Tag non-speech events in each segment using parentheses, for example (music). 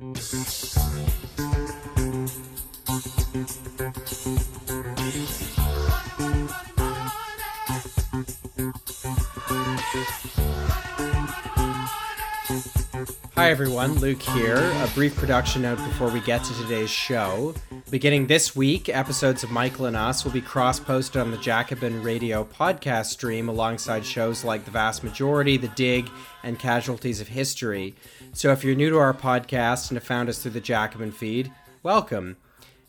Thank you. Hi everyone, Luke here. A brief production note before we get to today's show. Beginning this week, episodes of Michael and Us will be cross posted on the Jacobin Radio podcast stream alongside shows like The Vast Majority, The Dig, and Casualties of History. So if you're new to our podcast and have found us through the Jacobin feed, welcome.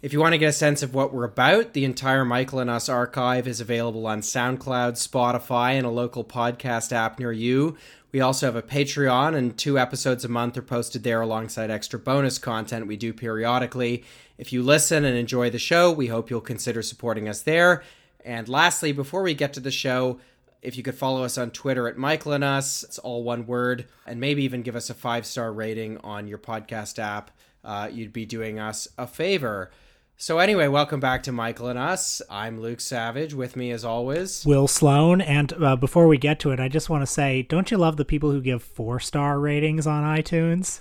If you want to get a sense of what we're about, the entire Michael and Us archive is available on SoundCloud, Spotify, and a local podcast app near you. We also have a Patreon, and two episodes a month are posted there alongside extra bonus content we do periodically. If you listen and enjoy the show, we hope you'll consider supporting us there. And lastly, before we get to the show, if you could follow us on Twitter at Michael and Us, it's all one word, and maybe even give us a five star rating on your podcast app, uh, you'd be doing us a favor. So, anyway, welcome back to Michael and Us. I'm Luke Savage. With me, as always, Will Sloan. And uh, before we get to it, I just want to say, don't you love the people who give four star ratings on iTunes?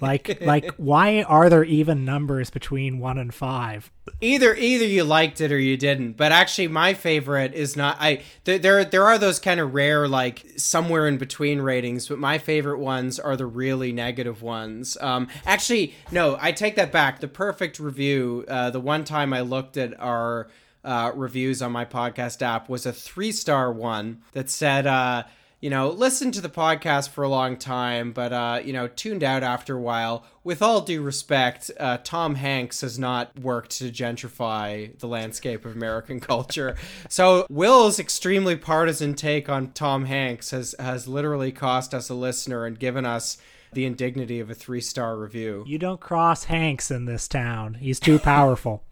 like, (laughs) like, why are there even numbers between one and five? Either either you liked it or you didn't but actually my favorite is not i th- there there are those kind of rare like somewhere in between ratings but my favorite ones are the really negative ones. Um actually no i take that back. The perfect review uh the one time i looked at our uh reviews on my podcast app was a three star one that said uh you know, listened to the podcast for a long time, but, uh, you know, tuned out after a while. With all due respect, uh, Tom Hanks has not worked to gentrify the landscape of American (laughs) culture. So Will's extremely partisan take on Tom Hanks has, has literally cost us a listener and given us the indignity of a three star review. You don't cross Hanks in this town. He's too powerful.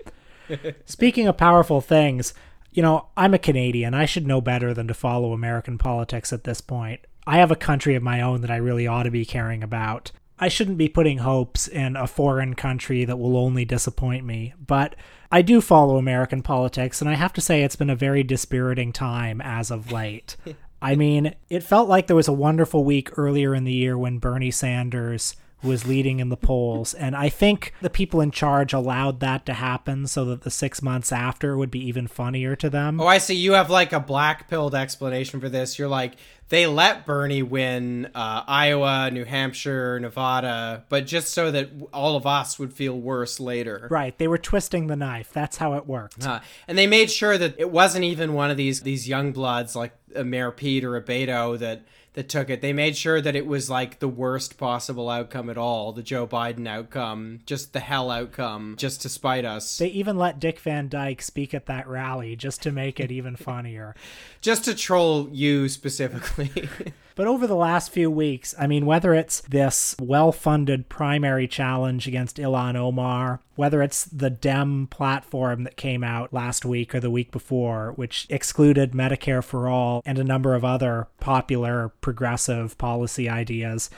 (laughs) Speaking of powerful things, you know, I'm a Canadian. I should know better than to follow American politics at this point. I have a country of my own that I really ought to be caring about. I shouldn't be putting hopes in a foreign country that will only disappoint me, but I do follow American politics, and I have to say it's been a very dispiriting time as of late. (laughs) I mean, it felt like there was a wonderful week earlier in the year when Bernie Sanders was leading in the polls. And I think the people in charge allowed that to happen so that the six months after would be even funnier to them. Oh, I see. You have like a black pilled explanation for this. You're like, they let Bernie win uh, Iowa, New Hampshire, Nevada, but just so that all of us would feel worse later. Right. They were twisting the knife. That's how it worked. Uh, and they made sure that it wasn't even one of these these young bloods like a Mayor Pete or a Beto that that took it. They made sure that it was like the worst possible outcome at all, the Joe Biden outcome, just the hell outcome, just to spite us. They even let Dick Van Dyke speak at that rally just to make it even funnier. (laughs) just to troll you specifically. (laughs) But over the last few weeks, I mean, whether it's this well funded primary challenge against Ilhan Omar, whether it's the Dem platform that came out last week or the week before, which excluded Medicare for all and a number of other popular progressive policy ideas,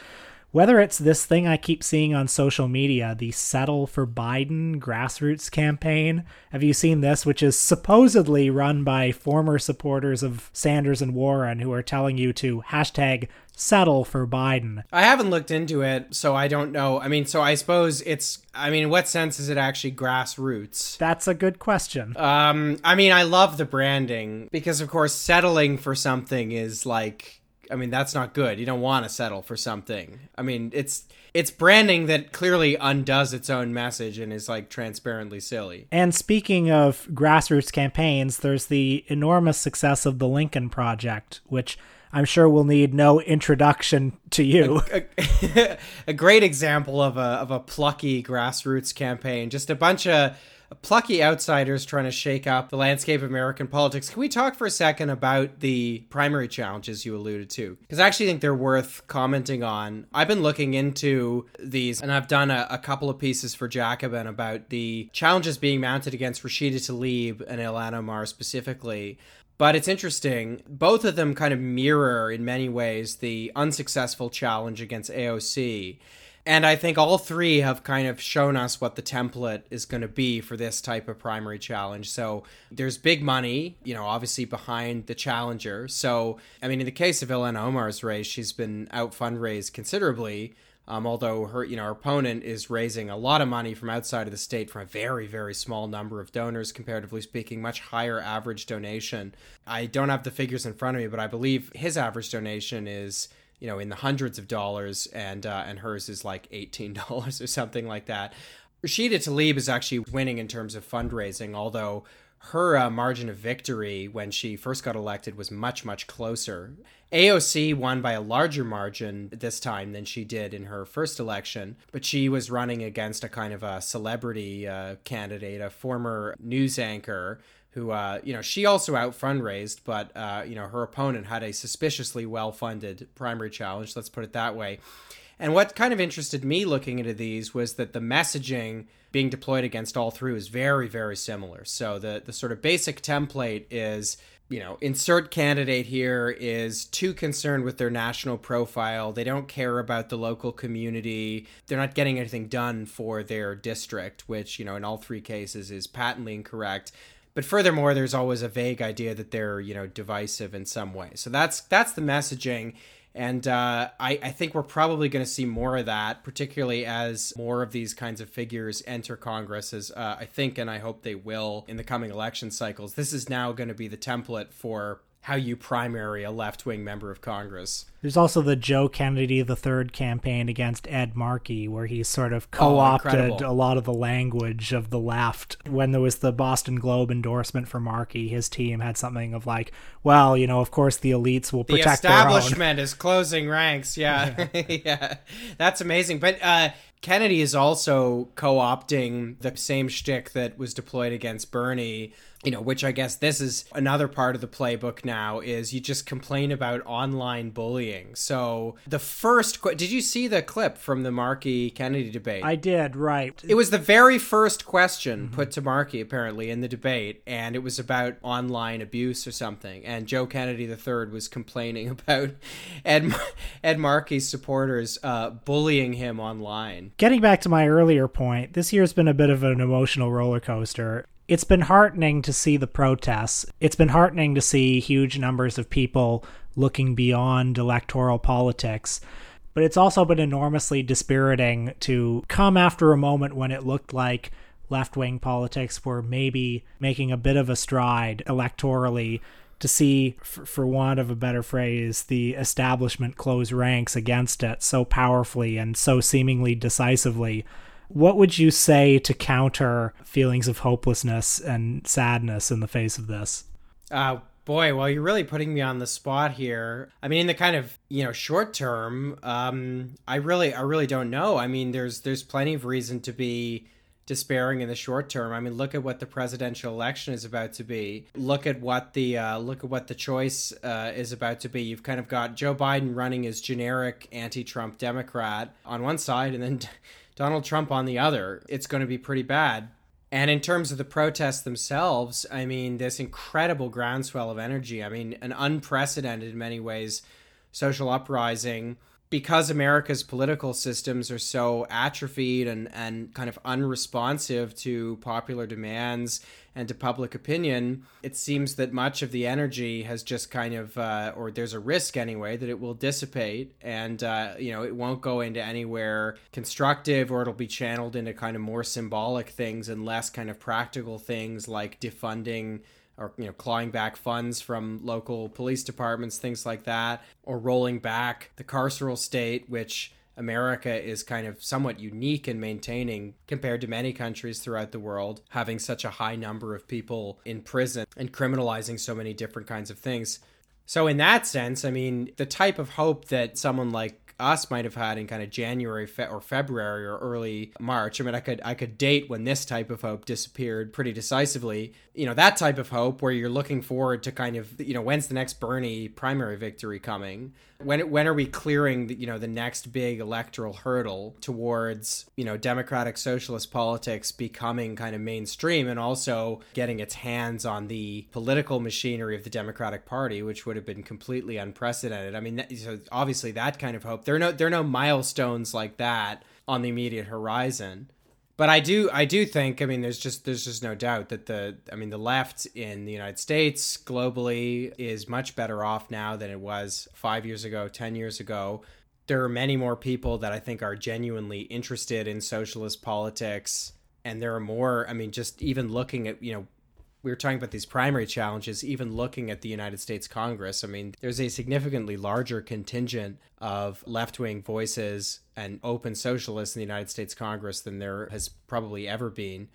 whether it's this thing I keep seeing on social media, the Settle for Biden grassroots campaign. Have you seen this, which is supposedly run by former supporters of Sanders and Warren who are telling you to hashtag settle for Biden? I haven't looked into it, so I don't know. I mean, so I suppose it's, I mean, in what sense is it actually grassroots? That's a good question. Um, I mean, I love the branding because, of course, settling for something is like, I mean, that's not good. You don't want to settle for something. I mean, it's it's branding that clearly undoes its own message and is like transparently silly. And speaking of grassroots campaigns, there's the enormous success of the Lincoln Project, which I'm sure will need no introduction to you. A, (laughs) a great example of a of a plucky grassroots campaign. Just a bunch of plucky outsiders trying to shake up the landscape of American politics. Can we talk for a second about the primary challenges you alluded to? Because I actually think they're worth commenting on. I've been looking into these, and I've done a, a couple of pieces for Jacobin about the challenges being mounted against Rashida Tlaib and Ilhan Omar specifically. But it's interesting. Both of them kind of mirror, in many ways, the unsuccessful challenge against AOC. And I think all three have kind of shown us what the template is going to be for this type of primary challenge. So there's big money, you know, obviously behind the challenger. So, I mean, in the case of Ilhan Omar's race, she's been out fundraised considerably Um, although her, you know, her opponent is raising a lot of money from outside of the state from a very, very small number of donors, comparatively speaking, much higher average donation. I don't have the figures in front of me, but I believe his average donation is, you know, in the hundreds of dollars, and uh, and hers is like eighteen (laughs) dollars or something like that. Rashida Tlaib is actually winning in terms of fundraising, although her uh, margin of victory when she first got elected was much, much closer. AOC won by a larger margin this time than she did in her first election, but she was running against a kind of a celebrity uh, candidate, a former news anchor who, uh, you know, she also out fundraised, but, uh, you know, her opponent had a suspiciously well funded primary challenge, let's put it that way. And what kind of interested me looking into these was that the messaging being deployed against all three is very, very similar. So the the sort of basic template is you know, insert candidate here is too concerned with their national profile. They don't care about the local community. They're not getting anything done for their district, which, you know, in all three cases is patently incorrect. But furthermore, there's always a vague idea that they're, you know, divisive in some way. So that's that's the messaging. And uh, I, I think we're probably going to see more of that, particularly as more of these kinds of figures enter Congress, as uh, I think and I hope they will in the coming election cycles. This is now going to be the template for how you primary a left wing member of Congress. There's also the Joe Kennedy III campaign against Ed Markey, where he sort of co opted oh, a lot of the language of the left. When there was the Boston Globe endorsement for Markey, his team had something of like, well, you know, of course the elites will protect the establishment is closing ranks. Yeah. Yeah. (laughs) yeah. That's amazing. But uh, Kennedy is also co opting the same shtick that was deployed against Bernie you know, which I guess this is another part of the playbook now is you just complain about online bullying. So the first, did you see the clip from the Markey Kennedy debate? I did, right. It was the very first question mm-hmm. put to Markey apparently in the debate, and it was about online abuse or something. And Joe Kennedy III was complaining (laughs) about Ed Ed Markey's supporters uh, bullying him online. Getting back to my earlier point, this year's been a bit of an emotional roller coaster it's been heartening to see the protests. It's been heartening to see huge numbers of people looking beyond electoral politics. But it's also been enormously dispiriting to come after a moment when it looked like left wing politics were maybe making a bit of a stride electorally to see, for, for want of a better phrase, the establishment close ranks against it so powerfully and so seemingly decisively what would you say to counter feelings of hopelessness and sadness in the face of this? Uh, boy, well, you're really putting me on the spot here. I mean, in the kind of you know short term, um, I really, I really don't know. I mean, there's there's plenty of reason to be despairing in the short term. I mean, look at what the presidential election is about to be. Look at what the uh, look at what the choice uh, is about to be. You've kind of got Joe Biden running as generic anti-Trump Democrat on one side, and then Donald Trump on the other, it's going to be pretty bad. And in terms of the protests themselves, I mean, this incredible groundswell of energy. I mean, an unprecedented in many ways social uprising because America's political systems are so atrophied and, and kind of unresponsive to popular demands and to public opinion, it seems that much of the energy has just kind of, uh, or there's a risk anyway, that it will dissipate and, uh, you know, it won't go into anywhere constructive or it'll be channeled into kind of more symbolic things and less kind of practical things like defunding or you know clawing back funds from local police departments things like that or rolling back the carceral state which America is kind of somewhat unique in maintaining compared to many countries throughout the world, having such a high number of people in prison and criminalizing so many different kinds of things. So, in that sense, I mean, the type of hope that someone like us might have had in kind of January fe- or February or early March. I mean, I could I could date when this type of hope disappeared pretty decisively. You know, that type of hope where you're looking forward to kind of you know when's the next Bernie primary victory coming? When when are we clearing the, you know the next big electoral hurdle towards you know democratic socialist politics becoming kind of mainstream and also getting its hands on the political machinery of the Democratic Party, which would have been completely unprecedented. I mean, so obviously that kind of hope there are no there are no milestones like that on the immediate horizon. But I do I do think I mean there's just there's just no doubt that the I mean the left in the United States globally is much better off now than it was 5 years ago, 10 years ago. there are many more people that I think are genuinely interested in socialist politics. And there are more, I mean, just even looking at, you know, we were talking about these primary challenges, even looking at the United States Congress. I mean, there's a significantly larger contingent of left wing voices and open socialists in the United States Congress than there has probably ever been.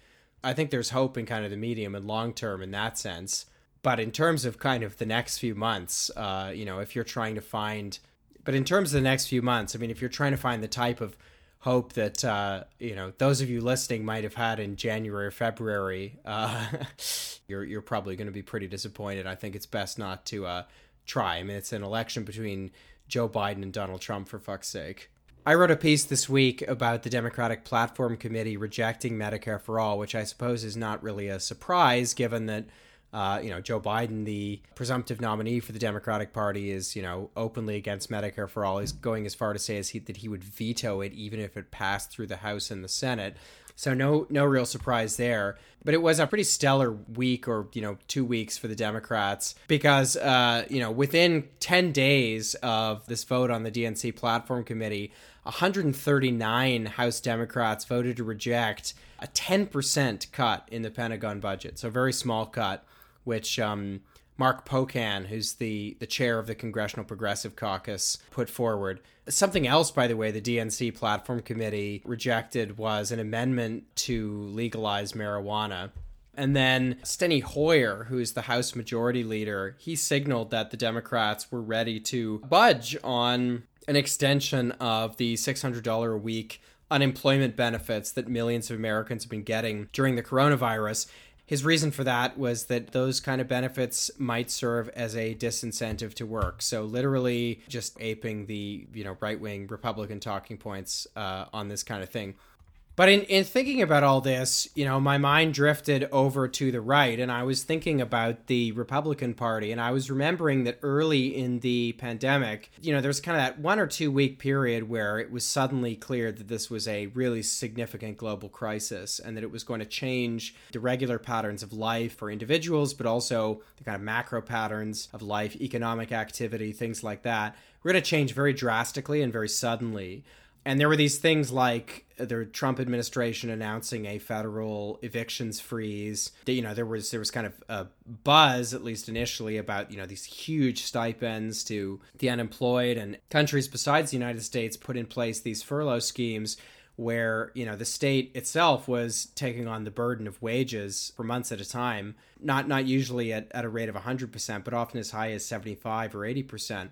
I think there's hope in kind of the medium and long term in that sense. But in terms of kind of the next few months, uh, you know, if you're trying to find, but in terms of the next few months, I mean, if you're trying to find the type of hope that uh, you know those of you listening might have had in January or February, uh, (laughs) you're you're probably going to be pretty disappointed. I think it's best not to uh, try. I mean, it's an election between Joe Biden and Donald Trump for fuck's sake. I wrote a piece this week about the Democratic Platform Committee rejecting Medicare for All, which I suppose is not really a surprise given that uh, you know, Joe Biden, the presumptive nominee for the Democratic Party, is you know openly against Medicare for all. He's going as far to say as he, that he would veto it even if it passed through the House and the Senate. So no no real surprise there. But it was a pretty stellar week or you know two weeks for the Democrats because uh, you know within ten days of this vote on the DNC platform committee, 139 House Democrats voted to reject a 10% cut in the Pentagon budget. So a very small cut which um, Mark Pocan, who's the, the chair of the Congressional Progressive Caucus, put forward. Something else, by the way, the DNC Platform Committee rejected was an amendment to legalize marijuana. And then Steny Hoyer, who's the House Majority Leader, he signaled that the Democrats were ready to budge on an extension of the $600 a week unemployment benefits that millions of Americans have been getting during the coronavirus his reason for that was that those kind of benefits might serve as a disincentive to work. So literally just aping the you know right wing Republican talking points uh, on this kind of thing. But in, in thinking about all this, you know, my mind drifted over to the right and I was thinking about the Republican Party and I was remembering that early in the pandemic, you know, there was kind of that one or two week period where it was suddenly clear that this was a really significant global crisis and that it was going to change the regular patterns of life for individuals, but also the kind of macro patterns of life, economic activity, things like that. We're going to change very drastically and very suddenly. And there were these things like the Trump administration announcing a federal evictions freeze. You know, there was there was kind of a buzz, at least initially, about you know these huge stipends to the unemployed, and countries besides the United States put in place these furlough schemes where you know the state itself was taking on the burden of wages for months at a time not not usually at, at a rate of 100% but often as high as 75 or 80%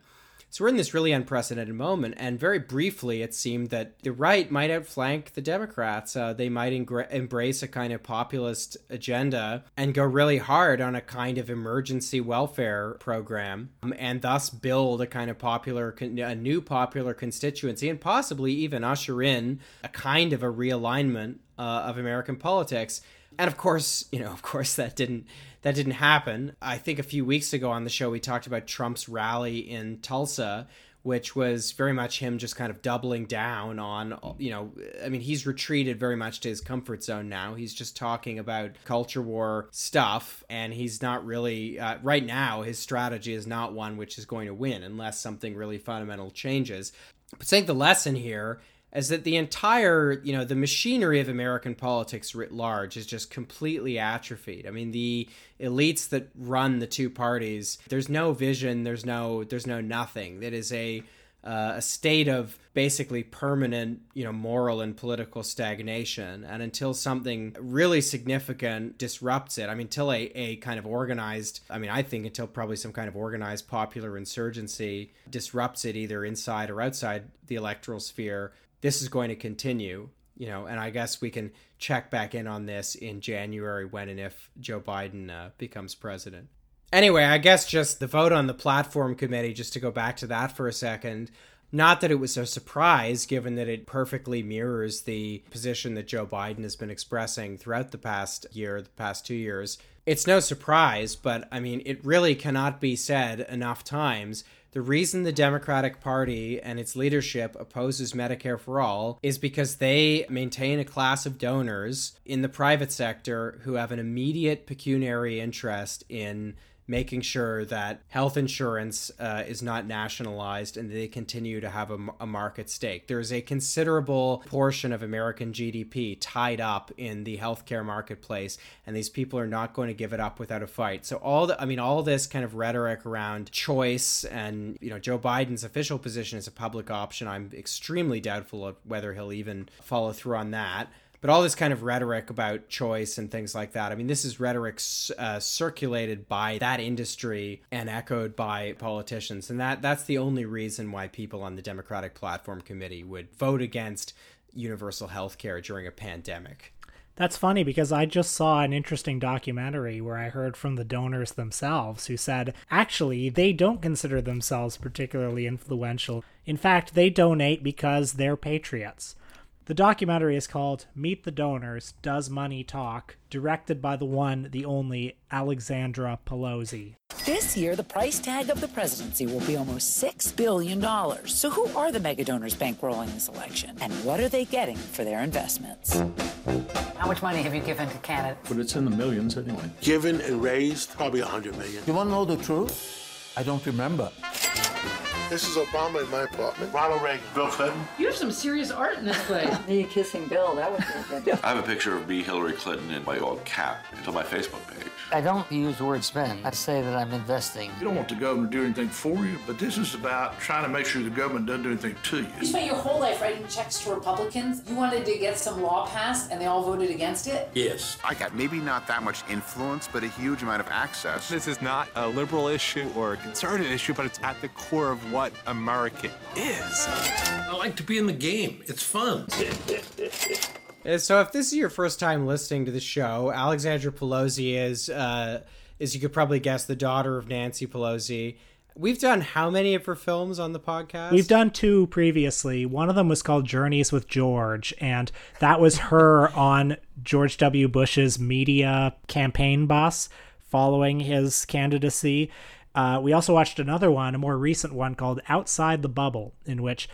so we're in this really unprecedented moment, and very briefly, it seemed that the right might outflank the Democrats. Uh, they might embrace a kind of populist agenda and go really hard on a kind of emergency welfare program, um, and thus build a kind of popular, a new popular constituency, and possibly even usher in a kind of a realignment uh, of American politics. And of course, you know, of course, that didn't that didn't happen. I think a few weeks ago on the show we talked about Trump's rally in Tulsa, which was very much him just kind of doubling down on, you know, I mean, he's retreated very much to his comfort zone now. He's just talking about culture war stuff, and he's not really, uh, right now, his strategy is not one which is going to win unless something really fundamental changes. But I think the lesson here is that the entire, you know, the machinery of American politics writ large is just completely atrophied. I mean, the elites that run the two parties, there's no vision, there's no there's no nothing. It is a uh, a state of basically permanent, you know, moral and political stagnation. And until something really significant disrupts it, I mean, until a, a kind of organized, I mean, I think until probably some kind of organized popular insurgency disrupts it either inside or outside the electoral sphere, this is going to continue, you know, and I guess we can check back in on this in January when and if Joe Biden uh, becomes president. Anyway, I guess just the vote on the platform committee, just to go back to that for a second. Not that it was a surprise, given that it perfectly mirrors the position that Joe Biden has been expressing throughout the past year, the past two years. It's no surprise, but I mean, it really cannot be said enough times the reason the Democratic Party and its leadership opposes Medicare for all is because they maintain a class of donors in the private sector who have an immediate pecuniary interest in making sure that health insurance uh, is not nationalized and they continue to have a, a market stake. There's a considerable portion of American GDP tied up in the healthcare marketplace, and these people are not going to give it up without a fight. So all the, I mean, all this kind of rhetoric around choice and you know Joe Biden's official position is a public option. I'm extremely doubtful of whether he'll even follow through on that but all this kind of rhetoric about choice and things like that i mean this is rhetoric uh, circulated by that industry and echoed by politicians and that that's the only reason why people on the democratic platform committee would vote against universal health care during a pandemic that's funny because I just saw an interesting documentary where I heard from the donors themselves who said actually they don't consider themselves particularly influential. In fact, they donate because they're patriots. The documentary is called Meet the Donors Does Money Talk, directed by the one, the only Alexandra Pelosi. This year, the price tag of the presidency will be almost $6 billion. So, who are the mega donors bankrolling this election? And what are they getting for their investments? How much money have you given to candidates? But it's in the millions anyway. Given and raised, probably 100 million. You want to know the truth? I don't remember. This is Obama in my apartment. Ronald Reagan, Bill Clinton. You have some serious art in this place. (laughs) Me kissing Bill, that was good. I have a picture of me, Hillary Clinton, in my old cap. It's on my Facebook page. I don't use the word spend. I say that I'm investing. You don't want the government to do anything for you, but this is about trying to make sure the government doesn't do anything to you. You spent your whole life writing checks to Republicans. You wanted to get some law passed, and they all voted against it? Yes. I got maybe not that much influence, but a huge amount of access. This is not a liberal issue or a conservative issue, but it's at the core of what America is. I like to be in the game. It's fun. (laughs) Uh, so if this is your first time listening to the show, Alexandra Pelosi is, uh, as you could probably guess, the daughter of Nancy Pelosi. We've done how many of her films on the podcast? We've done two previously. One of them was called Journeys with George, and that was her (laughs) on George W. Bush's media campaign bus following his candidacy. Uh, we also watched another one, a more recent one called Outside the Bubble, in which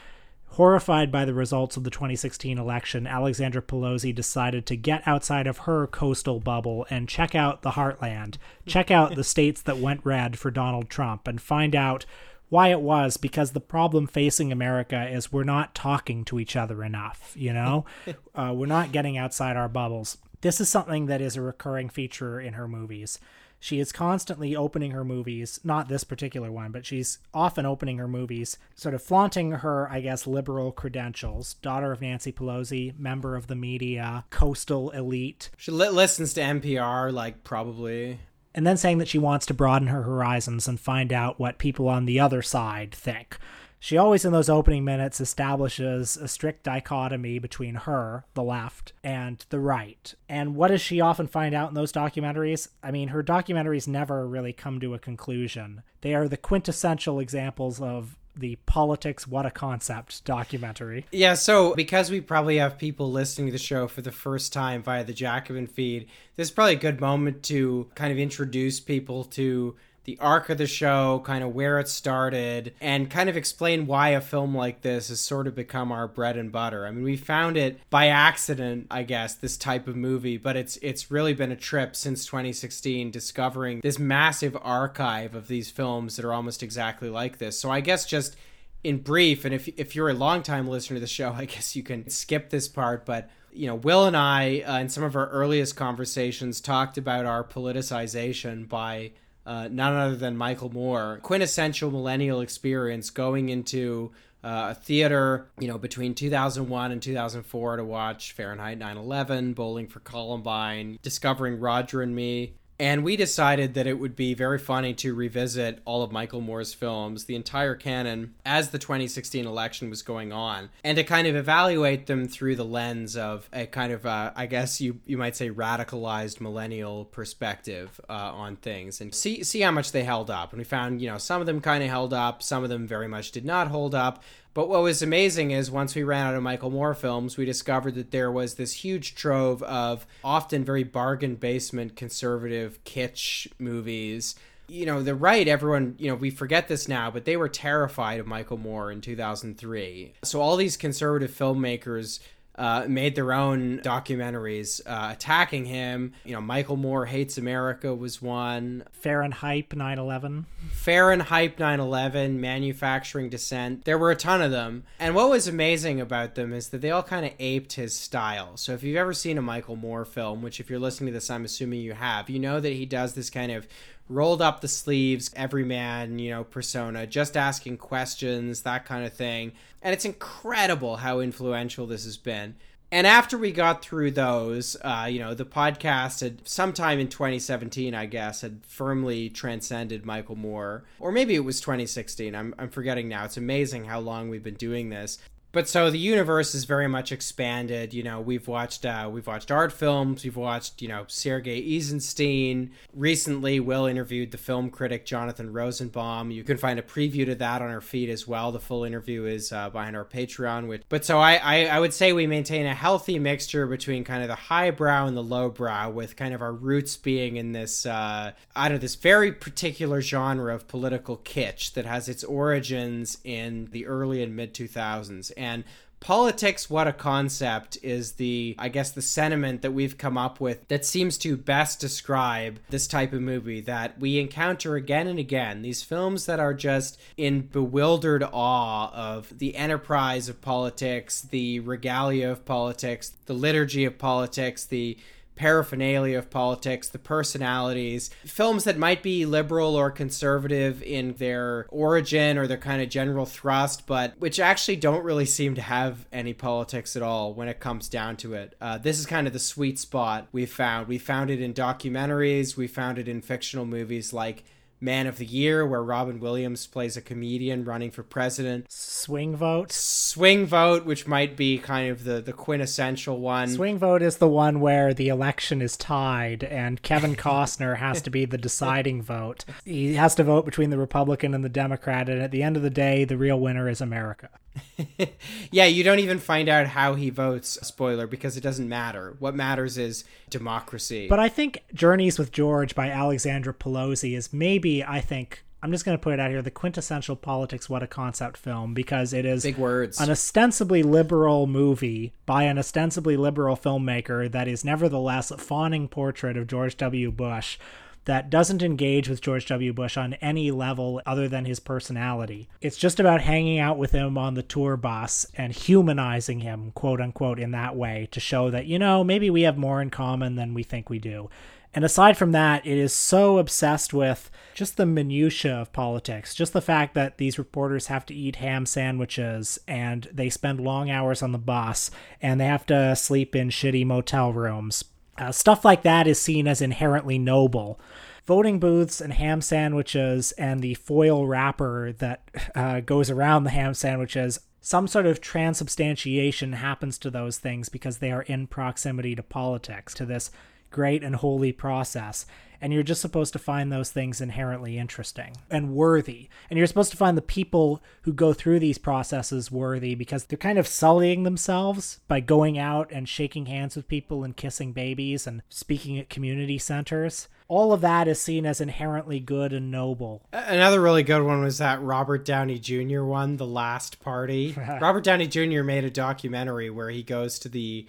Horrified by the results of the 2016 election, Alexandra Pelosi decided to get outside of her coastal bubble and check out the heartland, check out the states that went red for Donald Trump, and find out why it was because the problem facing America is we're not talking to each other enough, you know? (laughs) uh, we're not getting outside our bubbles. This is something that is a recurring feature in her movies. She is constantly opening her movies, not this particular one, but she's often opening her movies, sort of flaunting her, I guess, liberal credentials. Daughter of Nancy Pelosi, member of the media, coastal elite. She li- listens to NPR, like, probably. And then saying that she wants to broaden her horizons and find out what people on the other side think. She always, in those opening minutes, establishes a strict dichotomy between her, the left, and the right. And what does she often find out in those documentaries? I mean, her documentaries never really come to a conclusion. They are the quintessential examples of the politics what a concept documentary yeah so because we probably have people listening to the show for the first time via the jacobin feed this is probably a good moment to kind of introduce people to the arc of the show, kind of where it started, and kind of explain why a film like this has sort of become our bread and butter. I mean, we found it by accident, I guess, this type of movie, but it's it's really been a trip since 2016 discovering this massive archive of these films that are almost exactly like this. So I guess just in brief, and if if you're a longtime listener to the show, (laughs) I guess you can skip this part, but you know, Will and I, uh, in some of our earliest conversations, talked about our politicization by uh, none other than Michael Moore. Quintessential millennial experience going into uh, a theater, you know, between 2001 and 2004 to watch Fahrenheit 9/11, Bowling for Columbine, discovering Roger and Me. And we decided that it would be very funny to revisit all of Michael Moore's films, the entire canon, as the 2016 election was going on, and to kind of evaluate them through the lens of a kind of, uh, I guess you you might say, radicalized millennial perspective uh, on things, and see see how much they held up. And we found, you know, some of them kind of held up, some of them very much did not hold up. But what was amazing is once we ran out of Michael Moore films, we discovered that there was this huge trove of often very bargain basement conservative kitsch movies. You know, the right, everyone, you know, we forget this now, but they were terrified of Michael Moore in 2003. So all these conservative filmmakers uh, made their own documentaries uh, attacking him. You know, Michael Moore Hates America was one. FahrenHYPE 9/11. FahrenHYPE 9/11, Manufacturing Dissent. There were a ton of them. And what was amazing about them is that they all kind of aped his style. So if you've ever seen a Michael Moore film, which if you're listening to this, I'm assuming you have, you know that he does this kind of rolled up the sleeves, everyman, you know, persona, just asking questions, that kind of thing. And it's incredible how influential this has been. And after we got through those, uh, you know, the podcast had sometime in 2017, I guess, had firmly transcended Michael Moore. Or maybe it was 2016. I'm, I'm forgetting now. It's amazing how long we've been doing this but so the universe is very much expanded. You know, we've watched uh, we've watched art films. We've watched you know Sergei Eisenstein. Recently, Will interviewed the film critic Jonathan Rosenbaum. You can find a preview to that on our feed as well. The full interview is uh, behind our Patreon. Which, but so I, I I would say we maintain a healthy mixture between kind of the highbrow and the lowbrow, with kind of our roots being in this uh, don't know this very particular genre of political kitsch that has its origins in the early and mid two thousands and politics what a concept is the i guess the sentiment that we've come up with that seems to best describe this type of movie that we encounter again and again these films that are just in bewildered awe of the enterprise of politics the regalia of politics the liturgy of politics the paraphernalia of politics, the personalities, films that might be liberal or conservative in their origin or their kind of general thrust, but which actually don't really seem to have any politics at all when it comes down to it. Uh, this is kind of the sweet spot we found. We found it in documentaries, we found it in fictional movies like Man of the Year, where Robin Williams plays a comedian running for president. Swing Vote. Swing Vote, which might be kind of the, the quintessential one. Swing Vote is the one where the election is tied and Kevin Costner has to be the deciding vote. He has to vote between the Republican and the Democrat, and at the end of the day, the real winner is America. (laughs) yeah, you don't even find out how he votes, spoiler, because it doesn't matter. What matters is democracy. But I think Journeys with George by Alexandra Pelosi is maybe, I think, I'm just going to put it out here the quintessential politics what a concept film because it is big words an ostensibly liberal movie by an ostensibly liberal filmmaker that is nevertheless a fawning portrait of George W. Bush that doesn't engage with George W. Bush on any level other than his personality. It's just about hanging out with him on the tour bus and humanizing him, quote unquote, in that way to show that, you know, maybe we have more in common than we think we do. And aside from that, it is so obsessed with just the minutiae of politics, just the fact that these reporters have to eat ham sandwiches and they spend long hours on the bus and they have to sleep in shitty motel rooms. Uh, stuff like that is seen as inherently noble. Voting booths and ham sandwiches and the foil wrapper that (laughs) uh, goes around the ham sandwiches some sort of transubstantiation happens to those things because they are in proximity to politics, to this great and holy process. And you're just supposed to find those things inherently interesting and worthy. And you're supposed to find the people who go through these processes worthy because they're kind of sullying themselves by going out and shaking hands with people and kissing babies and speaking at community centers all of that is seen as inherently good and noble. Another really good one was that Robert Downey Jr. one, The Last Party. (laughs) Robert Downey Jr. made a documentary where he goes to the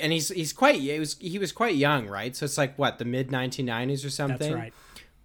and he's he's quite he was he was quite young, right? So it's like what the mid 1990s or something. That's right.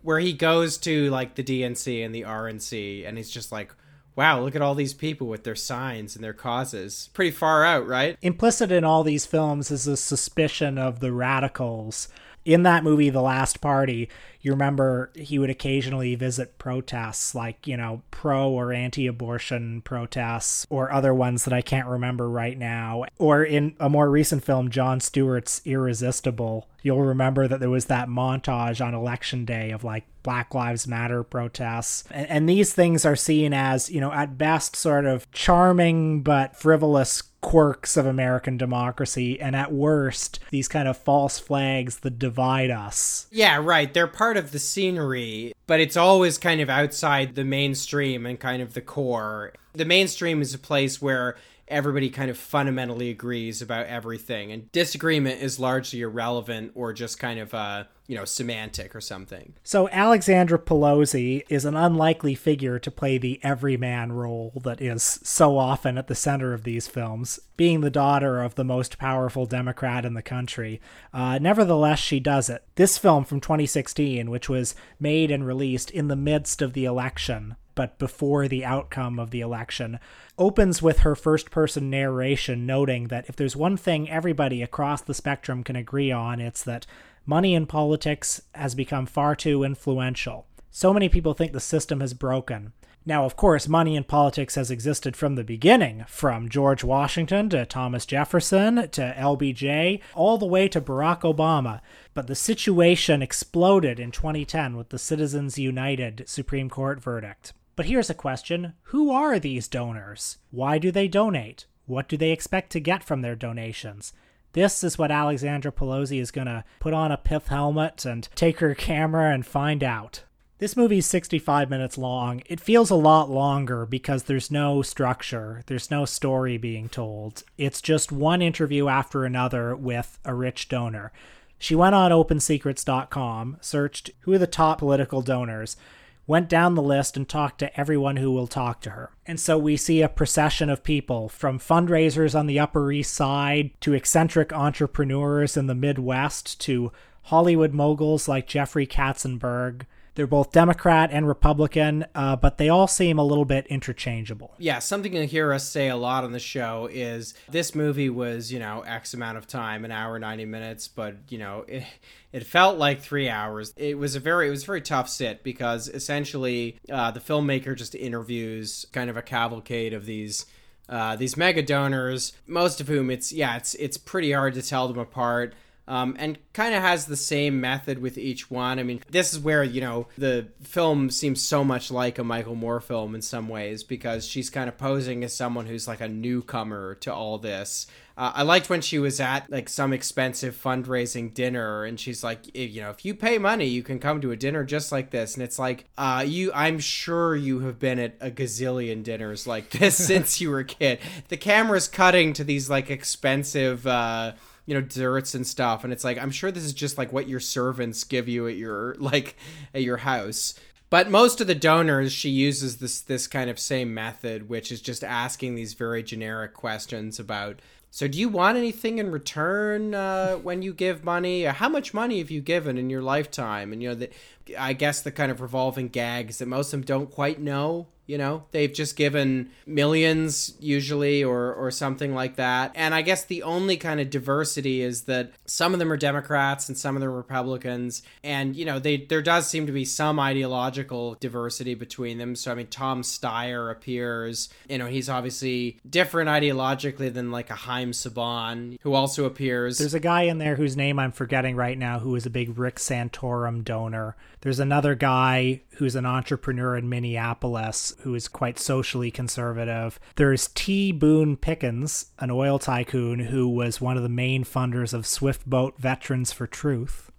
Where he goes to like the DNC and the RNC, and he's just like, "Wow, look at all these people with their signs and their causes." Pretty far out, right? Implicit in all these films is a suspicion of the radicals. In that movie, The Last Party, you remember he would occasionally visit protests like, you know, pro or anti abortion protests or other ones that I can't remember right now. Or in a more recent film, Jon Stewart's Irresistible, you'll remember that there was that montage on election day of like Black Lives Matter protests. And, and these things are seen as, you know, at best sort of charming but frivolous quirks of American democracy, and at worst, these kind of false flags that divide us. Yeah, right. They're part of the scenery, but it's always kind of outside the mainstream and kind of the core. The mainstream is a place where everybody kind of fundamentally agrees about everything and disagreement is largely irrelevant or just kind of uh you know semantic or something. So alexandra pelosi is an unlikely figure to play the everyman role that is so often at the center of these films being the daughter of the most powerful democrat in the country. Uh, nevertheless she does it. This film from 2016 which was made and released in the midst of the election but before the outcome of the election, opens with her first person narration, noting that if there's one thing everybody across the spectrum can agree on, it's that money in politics has become far too influential. So many people think the system has broken. Now, of course, money in politics has existed from the beginning, from George Washington to Thomas Jefferson to LBJ, all the way to Barack Obama. But the situation exploded in 2010 with the Citizens United Supreme Court verdict. But here's a question Who are these donors? Why do they donate? What do they expect to get from their donations? This is what Alexandra Pelosi is going to put on a pith helmet and take her camera and find out. This movie's 65 minutes long. It feels a lot longer because there's no structure, there's no story being told. It's just one interview after another with a rich donor. She went on opensecrets.com, searched who are the top political donors, went down the list and talked to everyone who will talk to her. And so we see a procession of people from fundraisers on the Upper East Side to eccentric entrepreneurs in the Midwest to Hollywood moguls like Jeffrey Katzenberg they're both Democrat and Republican, uh, but they all seem a little bit interchangeable. Yeah, something you hear us say a lot on the show is this movie was, you know, X amount of time, an hour, 90 minutes, but, you know, it, it felt like three hours. It was a very, it was a very tough sit because essentially uh, the filmmaker just interviews kind of a cavalcade of these. Uh, these mega donors, most of whom it's yeah, it's it's pretty hard to tell them apart um, and kind of has the same method with each one. I mean, this is where, you know, the film seems so much like a Michael Moore film in some ways because she's kind of posing as someone who's like a newcomer to all this. Uh, I liked when she was at like some expensive fundraising dinner and she's like, you know, if you pay money, you can come to a dinner just like this. And it's like, uh, you, I'm sure you have been at a gazillion dinners like this (laughs) since you were a kid. The camera's cutting to these like expensive, uh, you know desserts and stuff and it's like i'm sure this is just like what your servants give you at your (laughs) like at your house. But most of the donors she uses this this kind of same method which is just asking these very generic questions about so do you want anything in return uh, when you give money? Or how much money have you given in your lifetime? And you know the, i guess the kind of revolving gags that most of them don't quite know you know? They've just given millions usually or or something like that. And i guess the only kind of diversity is that some of them are democrats and some of them are republicans. And you know they there does seem to be some ideological diversity between them. So i mean tom steyer appears. You know he's obviously different ideologically than like a haim saban who also appears. There's a guy in there whose name i'm forgetting right now who is a big rick santorum donor there's another guy who's an entrepreneur in minneapolis who is quite socially conservative. There's T. Boone Pickens, an oil tycoon who was one of the main funders of Swiftboat Veterans for Truth.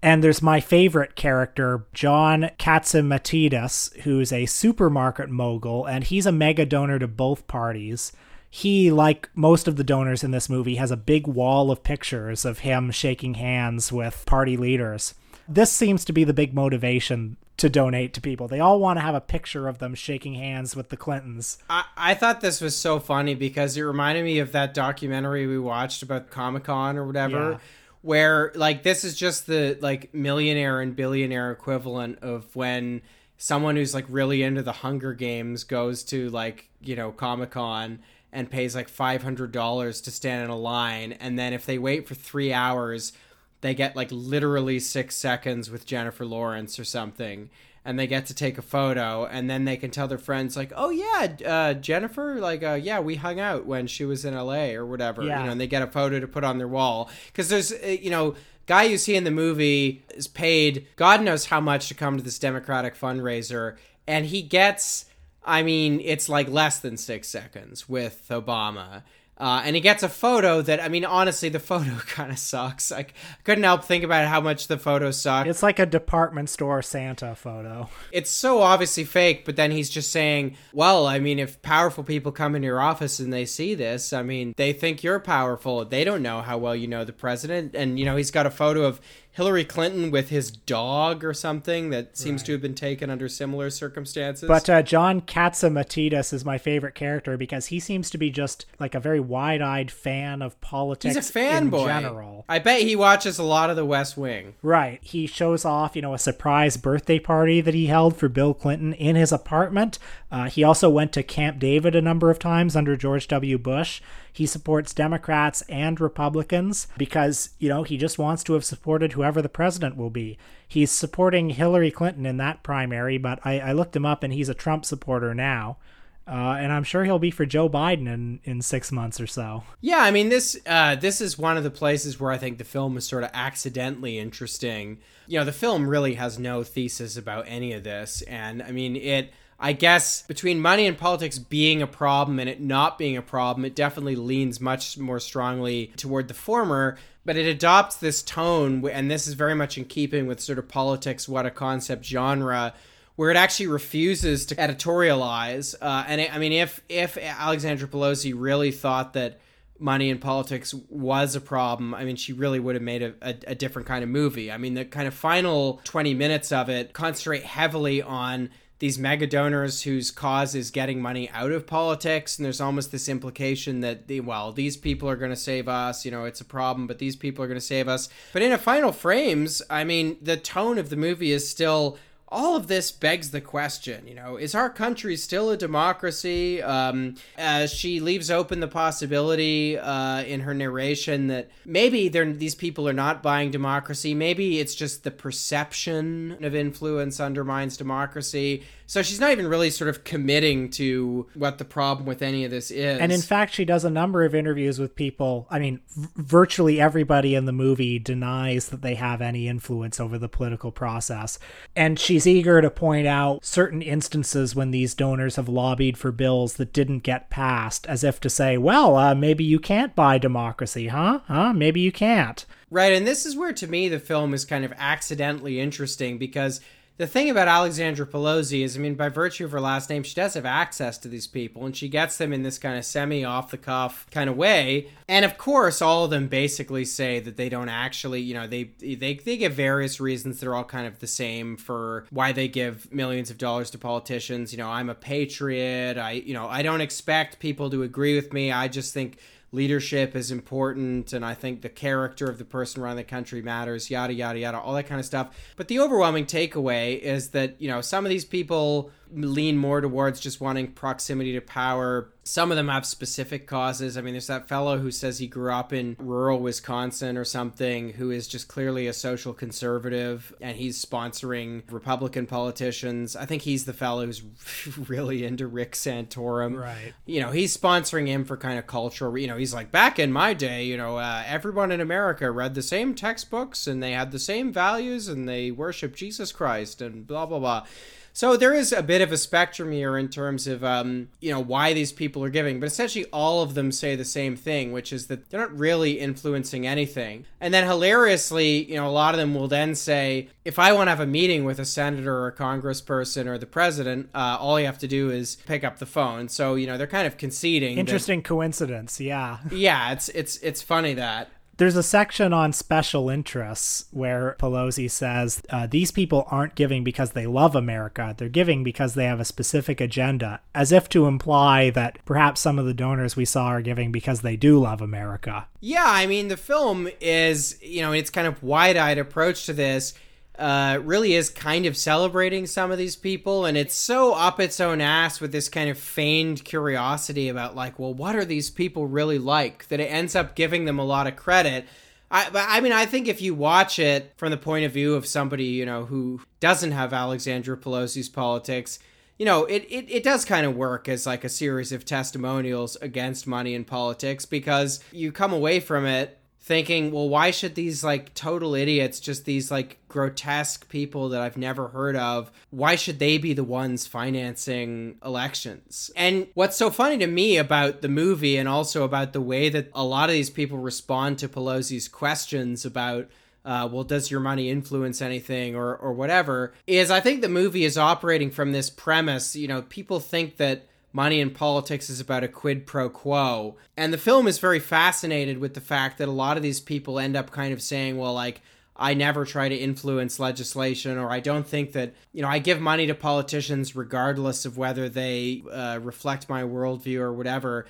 And there's my favorite character, John Catsimatidis, who's a supermarket mogul, and he's a mega donor to both parties. He, like most of the donors in this movie, has a big wall of pictures of him shaking hands with party leaders. This seems to be the big motivation to donate to people. They all want to have a picture of them shaking hands with the Clintons. I, I thought this was so funny because it reminded me of that documentary we watched about Comic Con or whatever. Yeah. Where like this is just the like millionaire and billionaire equivalent of when someone who's like really into the Hunger Games goes to like, you know, Comic Con and pays like $500 to stand in a line. And then if they wait for three hours, they get like literally six seconds with Jennifer Lawrence or something, and they get to take a photo, and then they can tell their friends like, "Oh yeah, uh, Jennifer, like uh, yeah, we hung out when she was in L.A. or whatever," yeah. you know, and they get a photo to put on their wall because there's uh, you know guy you see in the movie is paid God knows how much to come to this Democratic fundraiser, and he gets, I mean, it's like less than six seconds with Obama Uh, and he gets a photo that, I mean, honestly, the (laughs) photo kind of sucks. I, I couldn't help think about how much the photo sucks. It's like a department store Santa photo. It's so obviously fake, but then he's just saying, well, I mean, if powerful people come in your office and they see this, I mean, they think you're powerful. They don't know how well you know the president. And, you know, he's got a photo of Hillary Clinton with his dog or something that seems right. to have been taken under similar circumstances. But uh, John Catsimatidis is my favorite character because he seems to be just like a very wide-eyed fan of politics. He's a fanboy. general. I bet he watches a lot of The West Wing. Right. He shows off, you know, a surprise birthday party that he held for Bill Clinton in his apartment. Uh, he also went to Camp David a number of times under George W. Bush. He supports Democrats and Republicans because, you know, he just wants to have supported whoever the president will be. He's supporting Hillary Clinton in that primary, but I, I looked him up and he's a Trump supporter now. Uh, and I'm sure he'll be for Joe Biden in, in six months or so. Yeah, I mean this uh, this is one of the places where I think the film is sort of accidentally interesting. You know, the film really has no thesis about any of this, and I mean it I guess between money and politics being a problem and it not being a problem, it definitely leans much more strongly toward the former. But it adopts this tone, and this is very much in keeping with sort of politics, what a concept genre, where it actually refuses to editorialize. Uh, and it, I mean, if if Alexandra Pelosi really thought that money in politics was a problem, I mean, she really would have made a, a, a different kind of movie. I mean, the kind of final 20 minutes of it concentrate heavily on these mega donors whose cause is getting money out of politics and there's almost this implication that the, well these people are going to save us you know it's a problem but these people are going to save us. But in a final frames i mean the tone of the movie is still all of this begs the question, you know, is our country still a democracy? Um, as she leaves open the possibility uh, in her narration that maybe these people are not buying democracy. Maybe it's just the perception of influence undermines democracy. So she's not even really sort of committing to what the problem with any of this is. And in fact, she does a number of interviews with people. I mean, v- virtually everybody in the movie denies that they have any influence over the political process. And she's eager to point out certain instances when these donors have lobbied for bills that didn't get passed, as if to say, well, uh, maybe you can't buy democracy, huh? Huh? Maybe you can't. Right. And this is where, to me, the film is kind of accidentally interesting because the thing about Alexandra Pelosi is, I mean, by virtue of her last name, she does have access to these people, and she gets them in this kind of semi off the cuff kind of way. And of course, all of them basically say that they don't actually, you know, they they they give various reasons that are all kind of the same for why they give millions of dollars to politicians. You know, I'm a patriot. I, you know, I don't expect people to agree with me. I just think leadership is important and I think the character of the person running the country matters, yada, yada, yada, all that kind of stuff. But the overwhelming takeaway is that, you know, some of these people lean more towards just wanting proximity to power. Some of them have specific causes. I mean, there's that fellow who says he grew up in rural Wisconsin or something who is just clearly a social conservative and he's sponsoring Republican politicians. I think he's the fellow who's (laughs) really into Rick Santorum. Right. You know, he's sponsoring him for kind of cultural, you know, he's like, back in my day, you know, uh, everyone in America read the same textbooks and they had the same values and they worshiped Jesus Christ and blah, blah, blah. So there is a bit of a spectrum here in terms of um, you know why these people are giving, but essentially all of them say the same thing, which is that they're not really influencing anything. And then hilariously, you know, a lot of them will then say, if I want to have a meeting with a senator or a congressperson or the president, uh, all you have to do is pick up the phone. So you know they're kind of conceding. Interesting that, coincidence, yeah. (laughs) Yeah, it's it's it's funny that. There's a section on special interests where Pelosi says uh, these people aren't giving because they love America. They're giving because they have a specific agenda, as if to imply that perhaps some of the donors we saw are giving because they do love America. Yeah, I mean, the film is, you know, its kind of wide eyed approach to this uh, really is kind of celebrating some of these people, and it's so up its own ass with this kind of feigned curiosity about like, well, what are these people really like? That it ends up giving them a lot of credit. I, I mean, I think if you watch it from the point of view of somebody you know who doesn't have Alexandra Pelosi's politics, you know, it, it, it does kind of work as like a series of testimonials against money in politics because you come away from it thinking, well, why should these like total idiots, just these like grotesque people that I've never heard of, why should they be the ones financing elections? And what's so funny to me about the movie and also about the way that a lot of these people respond to Pelosi's questions about uh, well, does your money influence anything or, or whatever, is I think the movie is operating from this premise. You know, people think that money in politics is about a quid pro quo. And the film is very fascinated with the fact that a lot of these people end up kind of saying, well, like, I never try to influence legislation, or I don't think that, you know, I give money to politicians regardless of whether they uh, reflect my worldview or whatever.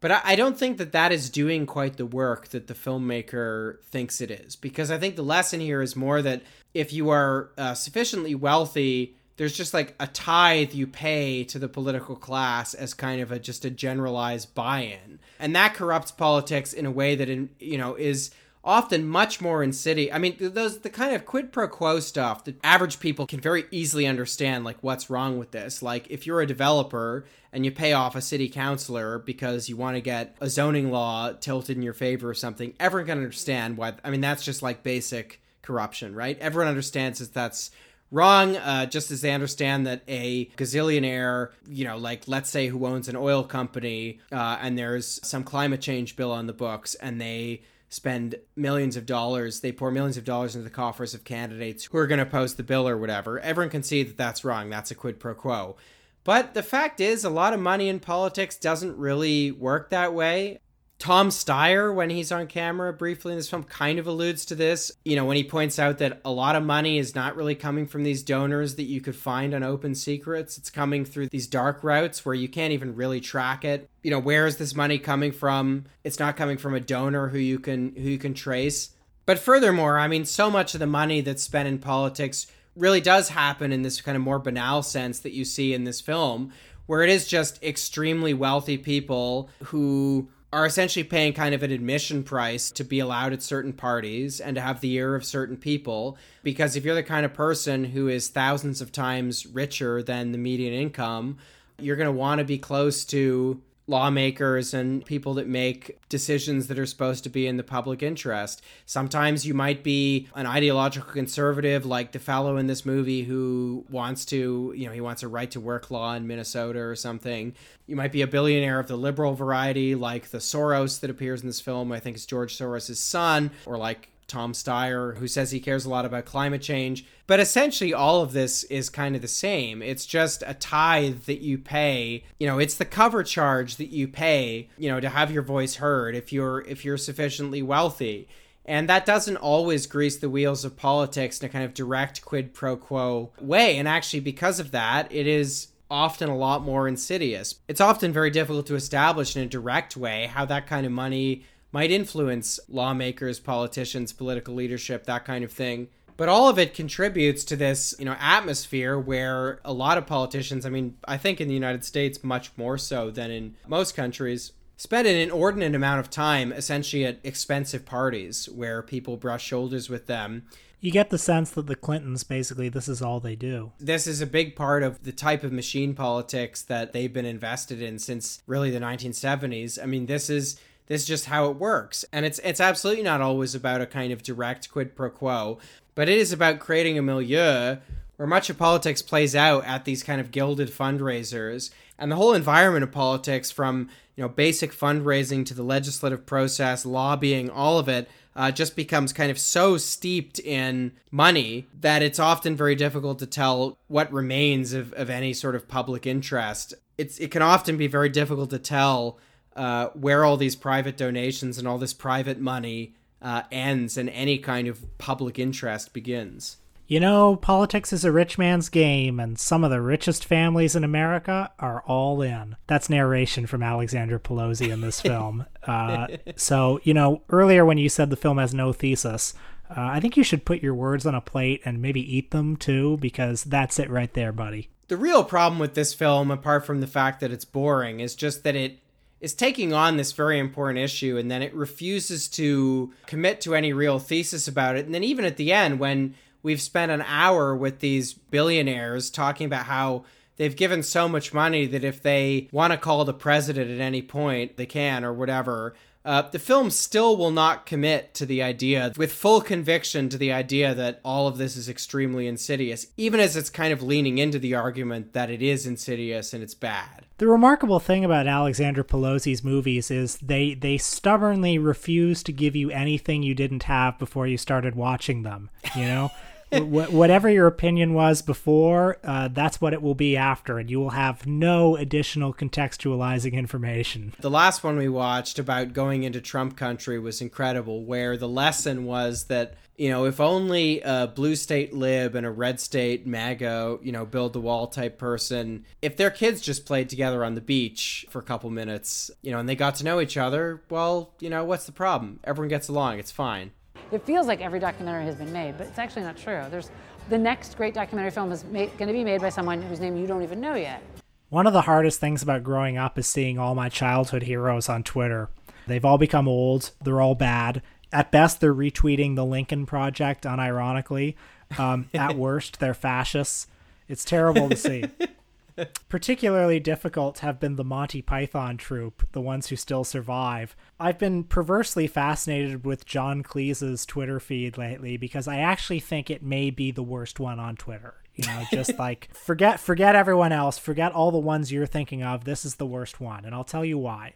But I, I don't think that that is doing quite the work that the filmmaker thinks it is. Because I think the lesson here is more that if you are uh, sufficiently wealthy, there's just like a tithe you pay to the political class as kind of a just a generalized buy-in. And that corrupts politics in a way that in, you know is often much more insidious. I mean those the kind of quid pro quo stuff that average people can very easily understand like what's wrong with this. Like if you're a developer and you pay off a city councilor because you want to get a zoning law tilted in your favor or something everyone can understand why i mean that's just like basic corruption right? Everyone understands that that's wrong, uh, just as they understand that a gazillionaire, you know, like let's say who owns an oil company, uh, and there's some climate change bill on the books, and they spend millions of dollars, they pour millions of dollars into the coffers of candidates who are going to oppose the bill or whatever. Everyone can see that that's wrong. That's a quid pro quo. But the fact is, a lot of money in politics doesn't really work that way. Tom Steyer, when he's on camera briefly in this film, kind of alludes to this. You know, when he points out that a lot of money is not really coming from these donors that you could find on Open Secrets. It's coming through these dark routes where you can't even really track it. You know, where is this money coming from? It's not coming from a donor who you can who you can trace. But furthermore, I mean, so much of the money that's spent in politics really does happen in this kind of more banal sense that you see in this film, where it is just extremely wealthy people who are essentially paying kind of an admission price to be allowed at certain parties and to have the ear of certain people. Because if you're the kind of person who is thousands of times richer than the median income, you're going to want to be close to lawmakers and people that make decisions that are supposed to be in the public interest. Sometimes you might be an ideological conservative like the fellow in this movie who wants to, you know, he wants a right to work law in Minnesota or something. You might be a billionaire of the liberal variety like the Soros that appears in this film. I think it's George Soros' son or like Tom Steyer, who says he cares a lot about climate change. But essentially, all of this is kind of the same. It's just a tithe that you pay. You know, it's the cover charge that you pay. You know, to have your voice heard if you're if you're sufficiently wealthy. And that doesn't always grease the wheels of politics in a kind of direct quid pro quo way. And actually, because of that, it is often a lot more insidious. It's often very difficult to establish in a direct way how that kind of money might influence lawmakers, politicians, political leadership, that kind of thing. But all of it contributes to this, you know, atmosphere where a lot of politicians, I mean, I think in the United States much more so than in most countries, spend an inordinate amount of time essentially at expensive parties where people brush shoulders with them. You get the sense that the Clintons basically this is all they do. This is a big part of the type of machine politics that they've been invested in since really the 1970s. I mean, this is this is just how it works. And it's it's absolutely not always about a kind of direct quid pro quo, but it is about creating a milieu where much of politics plays out at these kind of gilded fundraisers and the whole environment of politics from you know basic fundraising to the legislative process lobbying all of it uh, just becomes kind of so steeped in money that it's often very difficult to tell what remains of, of any sort of public interest it's it can often be very difficult to tell uh, where all these private donations and all this private money uh, ends and any kind of public interest begins. You know, politics is a rich man's game, and some of the richest families in America are all in. That's narration from Alexandra Pelosi in this (laughs) film. uh, so, you know, earlier when you said the film has no thesis, uh, I think you should put your words on a plate and maybe eat them too, because that's it right there, buddy. The real problem with this film, apart from the fact that it's boring, is just that it is taking on this very important issue and then it refuses to commit to any real thesis about it. And then even at the end, when we've spent an hour with these billionaires talking about how they've given so much money that if they want to call the president at any point, they can or whatever. uh, the film still will not commit to the idea, with full conviction, to the idea that all of this is extremely insidious, even as it's kind of leaning into the argument that it is insidious and it's bad. The remarkable thing about Alexandra Pelosi's movies is they they stubbornly refuse to give you anything you didn't have before you started watching them. You know. Whatever your opinion was before, uh, that's what it will be after, and you will have no additional contextualizing information. The last one we watched about going into Trump country was incredible, where the lesson was that you know, if only a blue state lib and a red state MAGA, you know, build the wall type person, if their kids just played together on the beach for a couple minutes, you know, and they got to know each other, well, you know, what's the problem? Everyone gets along. It's fine. It feels like every documentary has been made, but it's actually not true. There's the next great documentary film is going to be made by someone whose name you don't even know yet. One of the hardest things about growing up is seeing all my childhood heroes on Twitter. They've all become old, they're all bad. At best, they're retweeting the Lincoln Project unironically. Um, at (laughs) worst, they're fascists. It's terrible to see. (laughs) (laughs) Particularly difficult have been the Monty Python troupe, the ones who still survive. I've been perversely fascinated with John Cleese's Twitter feed lately because I actually think it may be the worst one on Twitter. You know, just (laughs) like forget forget everyone else, forget all the ones you're thinking of. This is the worst one, and I'll tell you why.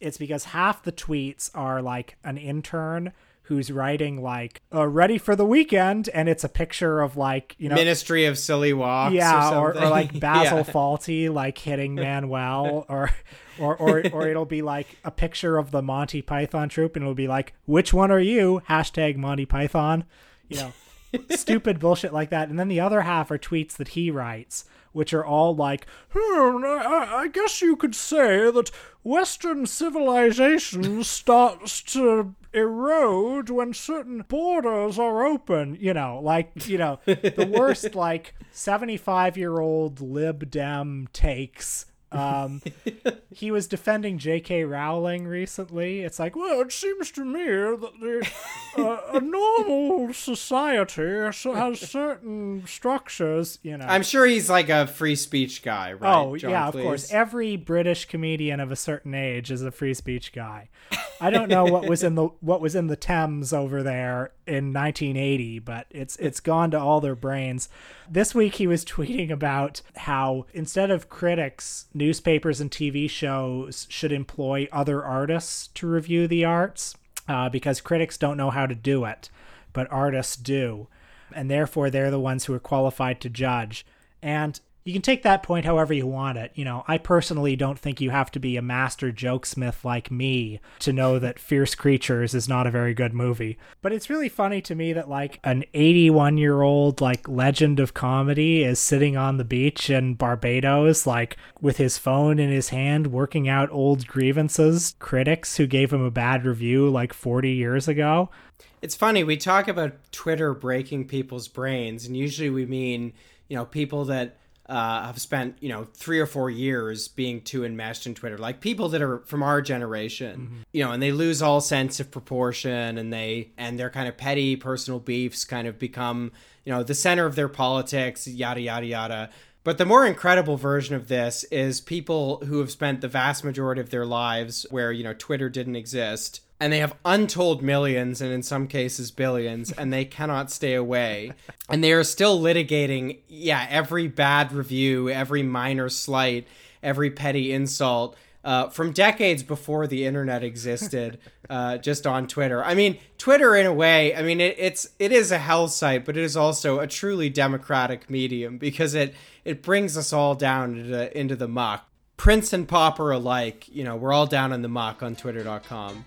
It's because half the tweets are like an intern who's writing like uh, ready for the weekend and it's a picture of like you know ministry of silly walks yeah or, or, or like (laughs) basil yeah. fawlty like hitting manuel or or, or or it'll be like a picture of the monty python troupe and it'll be like which one are you? Hashtag monty python you know (laughs) stupid bullshit like that. And then the other half are tweets that he writes which are all like, hmm, I, I guess you could say that Western civilization starts to erode when certain borders are open. You know, like, you know, the worst, (laughs) like, 75 year old lib dem takes um, (laughs) he was defending J.K. Rowling recently. It's like, well, it seems to me that the, uh, a normal society has certain structures. You know, I'm sure he's like a free speech guy, right? Oh John yeah, Cleese? of course. Every British comedian of a certain age is a free speech guy. I don't know what was in the what was in the Thames over there in 1980, but it's it's gone to all their brains. This week he was (laughs) tweeting about how instead of critics, newspapers and TV shows should employ other artists to review the arts uh, because critics don't know how to do it, but artists do. And therefore, they're the ones who are qualified to judge. And you can take that point however you want it. You know, I personally don't think you have to be a master jokesmith like me to know that Fierce Creatures is not a very good movie. But it's really funny to me that like an 81 year old like legend of comedy is sitting on the beach in Barbados, like with his phone in his hand, working out old grievances, critics who gave him a bad review like 40 years ago. It's funny, we talk about Twitter breaking people's brains, and usually we mean, you know, people that uh, have spent you know three or four years being too enmeshed in Twitter, like people that are from our generation, mm-hmm. you know, and they lose all sense of proportion, and they and their kind of petty personal beefs kind of become you know the center of their politics, yada yada yada. But the more incredible version of this is people who have spent the vast majority of their lives where you know Twitter didn't exist and they have untold millions and in some cases billions and they cannot stay away and they are still litigating yeah every bad review every minor slight every petty insult uh, from decades before the internet existed, uh, just on Twitter. I mean, Twitter in a way, I mean, it, it's it is a hell site, but it is also a truly democratic medium because it it brings us all down into, into the muck. Prince and pauper alike, you know, we're all down in the muck on Twitter.com.